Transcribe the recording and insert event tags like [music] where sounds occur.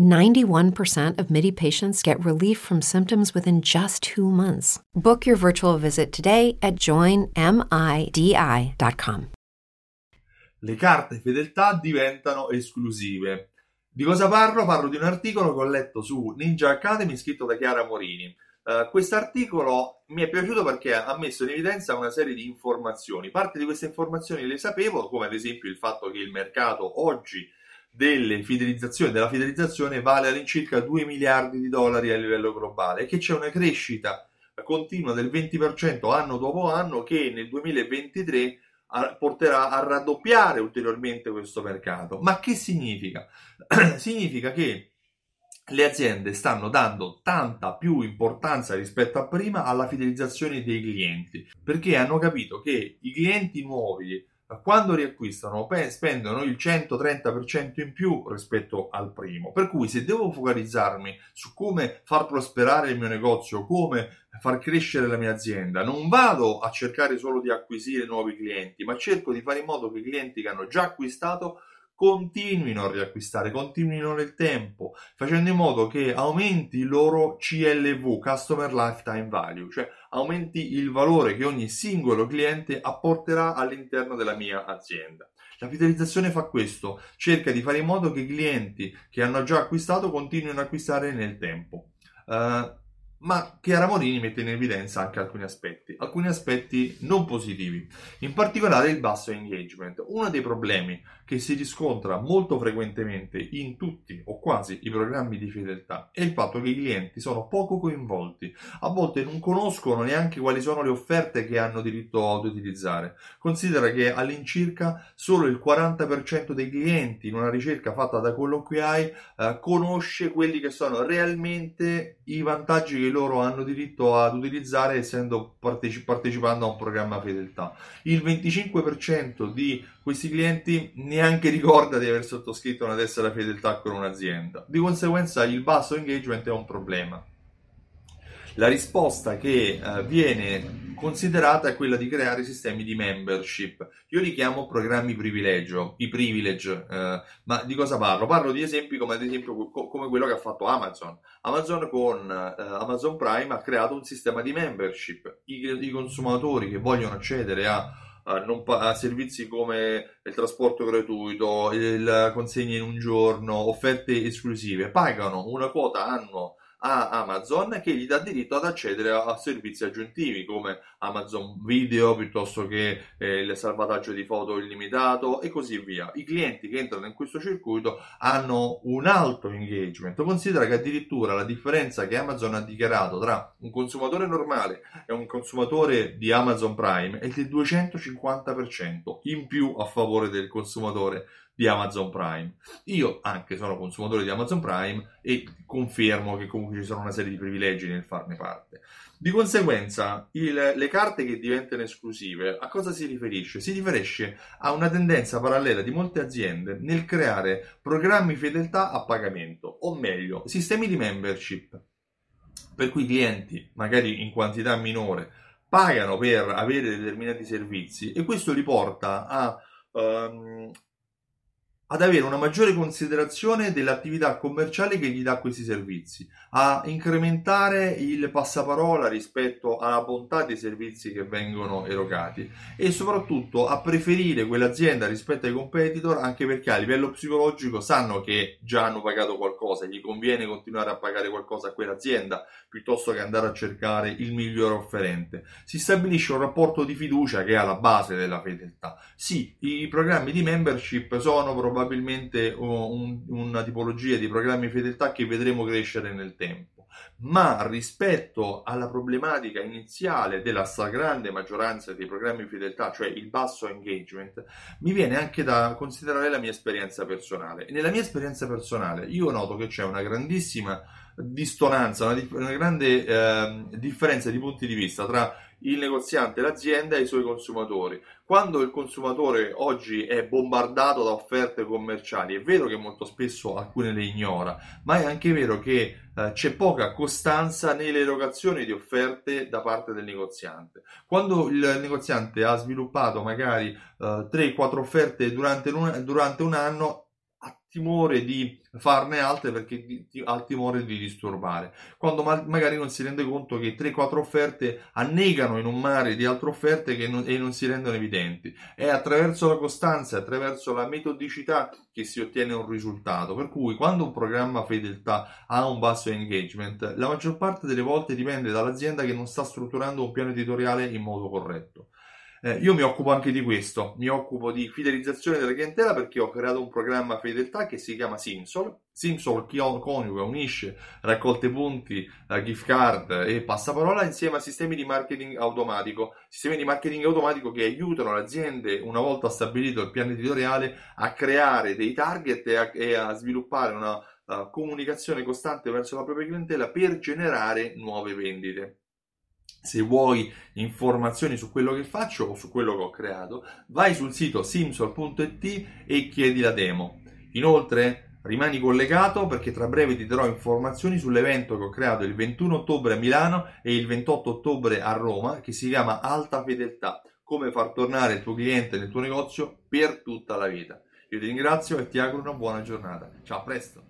91% of MIDI patients get relief from symptoms within just two months. Book your virtual visit today at joinmidi.com. Le carte fedeltà diventano esclusive. Di cosa parlo? Parlo di un articolo che ho letto su Ninja Academy scritto da Chiara Morini. Uh, questo articolo mi è piaciuto perché ha messo in evidenza una serie di informazioni. Parte di queste informazioni le sapevo, come ad esempio il fatto che il mercato oggi delle fidelizzazioni, della fidelizzazione vale all'incirca 2 miliardi di dollari a livello globale e che c'è una crescita continua del 20% anno dopo anno che nel 2023 porterà a raddoppiare ulteriormente questo mercato. Ma che significa? [clears throat] significa che le aziende stanno dando tanta più importanza rispetto a prima alla fidelizzazione dei clienti, perché hanno capito che i clienti nuovi quando riacquistano spendono il 130% in più rispetto al primo. Per cui se devo focalizzarmi su come far prosperare il mio negozio, come far crescere la mia azienda, non vado a cercare solo di acquisire nuovi clienti, ma cerco di fare in modo che i clienti che hanno già acquistato continuino a riacquistare, continuino nel tempo, facendo in modo che aumenti il loro CLV, Customer Lifetime Value, cioè aumenti il valore che ogni singolo cliente apporterà all'interno della mia azienda. La fidelizzazione fa questo, cerca di fare in modo che i clienti che hanno già acquistato continuino ad acquistare nel tempo. Uh, ma Chiara Morini mette in evidenza anche alcuni aspetti, alcuni aspetti non positivi, in particolare il basso engagement. Uno dei problemi che si riscontra molto frequentemente in tutti o quasi i programmi di fedeltà è il fatto che i clienti sono poco coinvolti, a volte non conoscono neanche quali sono le offerte che hanno diritto ad utilizzare. Considera che all'incirca solo il 40% dei clienti in una ricerca fatta da Colloquiai eh, conosce quelli che sono realmente i vantaggi che loro hanno diritto ad utilizzare essendo parteci- partecipando a un programma fedeltà. Il 25% di questi clienti neanche ricorda di aver sottoscritto una tessera fedeltà con un'azienda. Di conseguenza il basso engagement è un problema. La risposta che uh, viene considerata è quella di creare sistemi di membership. Io li chiamo programmi privilegio, i privilege, uh, ma di cosa parlo? Parlo di esempi come ad esempio co- come quello che ha fatto Amazon. Amazon con uh, Amazon Prime ha creato un sistema di membership. I, i consumatori che vogliono accedere a a, servizi come il trasporto gratuito, la consegna in un giorno, offerte esclusive, pagano una quota annua a Amazon che gli dà diritto ad accedere a, servizi aggiuntivi come Amazon Video piuttosto che eh, il salvataggio di foto illimitato e così via. I clienti che entrano in questo circuito hanno un alto engagement. Considera che addirittura la differenza che Amazon ha dichiarato tra un consumatore normale e un consumatore di Amazon Prime è del 250% in più a favore del consumatore di Amazon Prime. Io anche sono consumatore di Amazon Prime e confermo che comunque ci sono una serie di privilegi nel farne parte. Di conseguenza, il, le carte che diventano esclusive a cosa si riferisce? Si riferisce a una tendenza parallela di molte aziende nel creare programmi fedeltà a pagamento, o meglio, sistemi di membership, per cui i clienti, magari in quantità minore, pagano per avere determinati servizi e questo li porta a um, ad avere una maggiore considerazione dell'attività commerciale che gli dà questi servizi, a incrementare il passaparola rispetto alla bontà dei servizi che vengono erogati e soprattutto a preferire quell'azienda rispetto ai competitor anche perché a livello psicologico sanno che già hanno pagato qualcosa, gli conviene continuare a pagare qualcosa a quell'azienda piuttosto che andare a cercare il migliore offerente. Si stabilisce un rapporto di fiducia che è alla base della fedeltà. Sì, i programmi di membership sono probabilmente probabilmente un, una tipologia di programmi fedeltà che vedremo crescere nel tempo. Ma rispetto alla problematica iniziale della stragrande maggioranza dei programmi di fedeltà, cioè il basso engagement, mi viene anche da considerare la mia esperienza personale. E nella mia esperienza personale io noto che c'è una grandissima distonanza, una, una grande eh, differenza di punti di vista tra il negoziante, l'azienda e i suoi consumatori. Quando il consumatore oggi è bombardato da offerte commerciali, è vero che molto spesso alcune le ignora, ma è anche vero che eh, c'è poca costanza nelle erogazioni di offerte da parte del negoziante. Quando il negoziante ha sviluppato magari eh, 3-4 offerte durante un, durante un anno, timore di farne altre perché ha il timore di disturbare. Quando ma- magari non si rende conto che 3-4 offerte annegano in un mare di altre offerte che non, e non si rendono evidenti. È attraverso la costanza, attraverso la metodicità che si ottiene un risultato. Per cui quando un programma fedeltà ha un basso engagement, la maggior parte delle volte dipende dall'azienda che non sta strutturando un piano editoriale in modo corretto. Eh, io mi occupo anche di questo, mi occupo di fidelizzazione della clientela perché ho creato un programma fedeltà che si chiama Simsol. Simsol coniuga, unisce raccolte punti, eh, gift card e passaparola insieme a sistemi di marketing automatico, sistemi di marketing automatico che aiutano le aziende, una volta stabilito il piano editoriale, a creare dei target e a, e a sviluppare una uh, comunicazione costante verso la propria clientela per generare nuove vendite. Se vuoi informazioni su quello che faccio o su quello che ho creato, vai sul sito simsol.it e chiedi la demo. Inoltre, rimani collegato perché tra breve ti darò informazioni sull'evento che ho creato il 21 ottobre a Milano e il 28 ottobre a Roma che si chiama Alta Fedeltà, come far tornare il tuo cliente nel tuo negozio per tutta la vita. Io ti ringrazio e ti auguro una buona giornata. Ciao, a presto!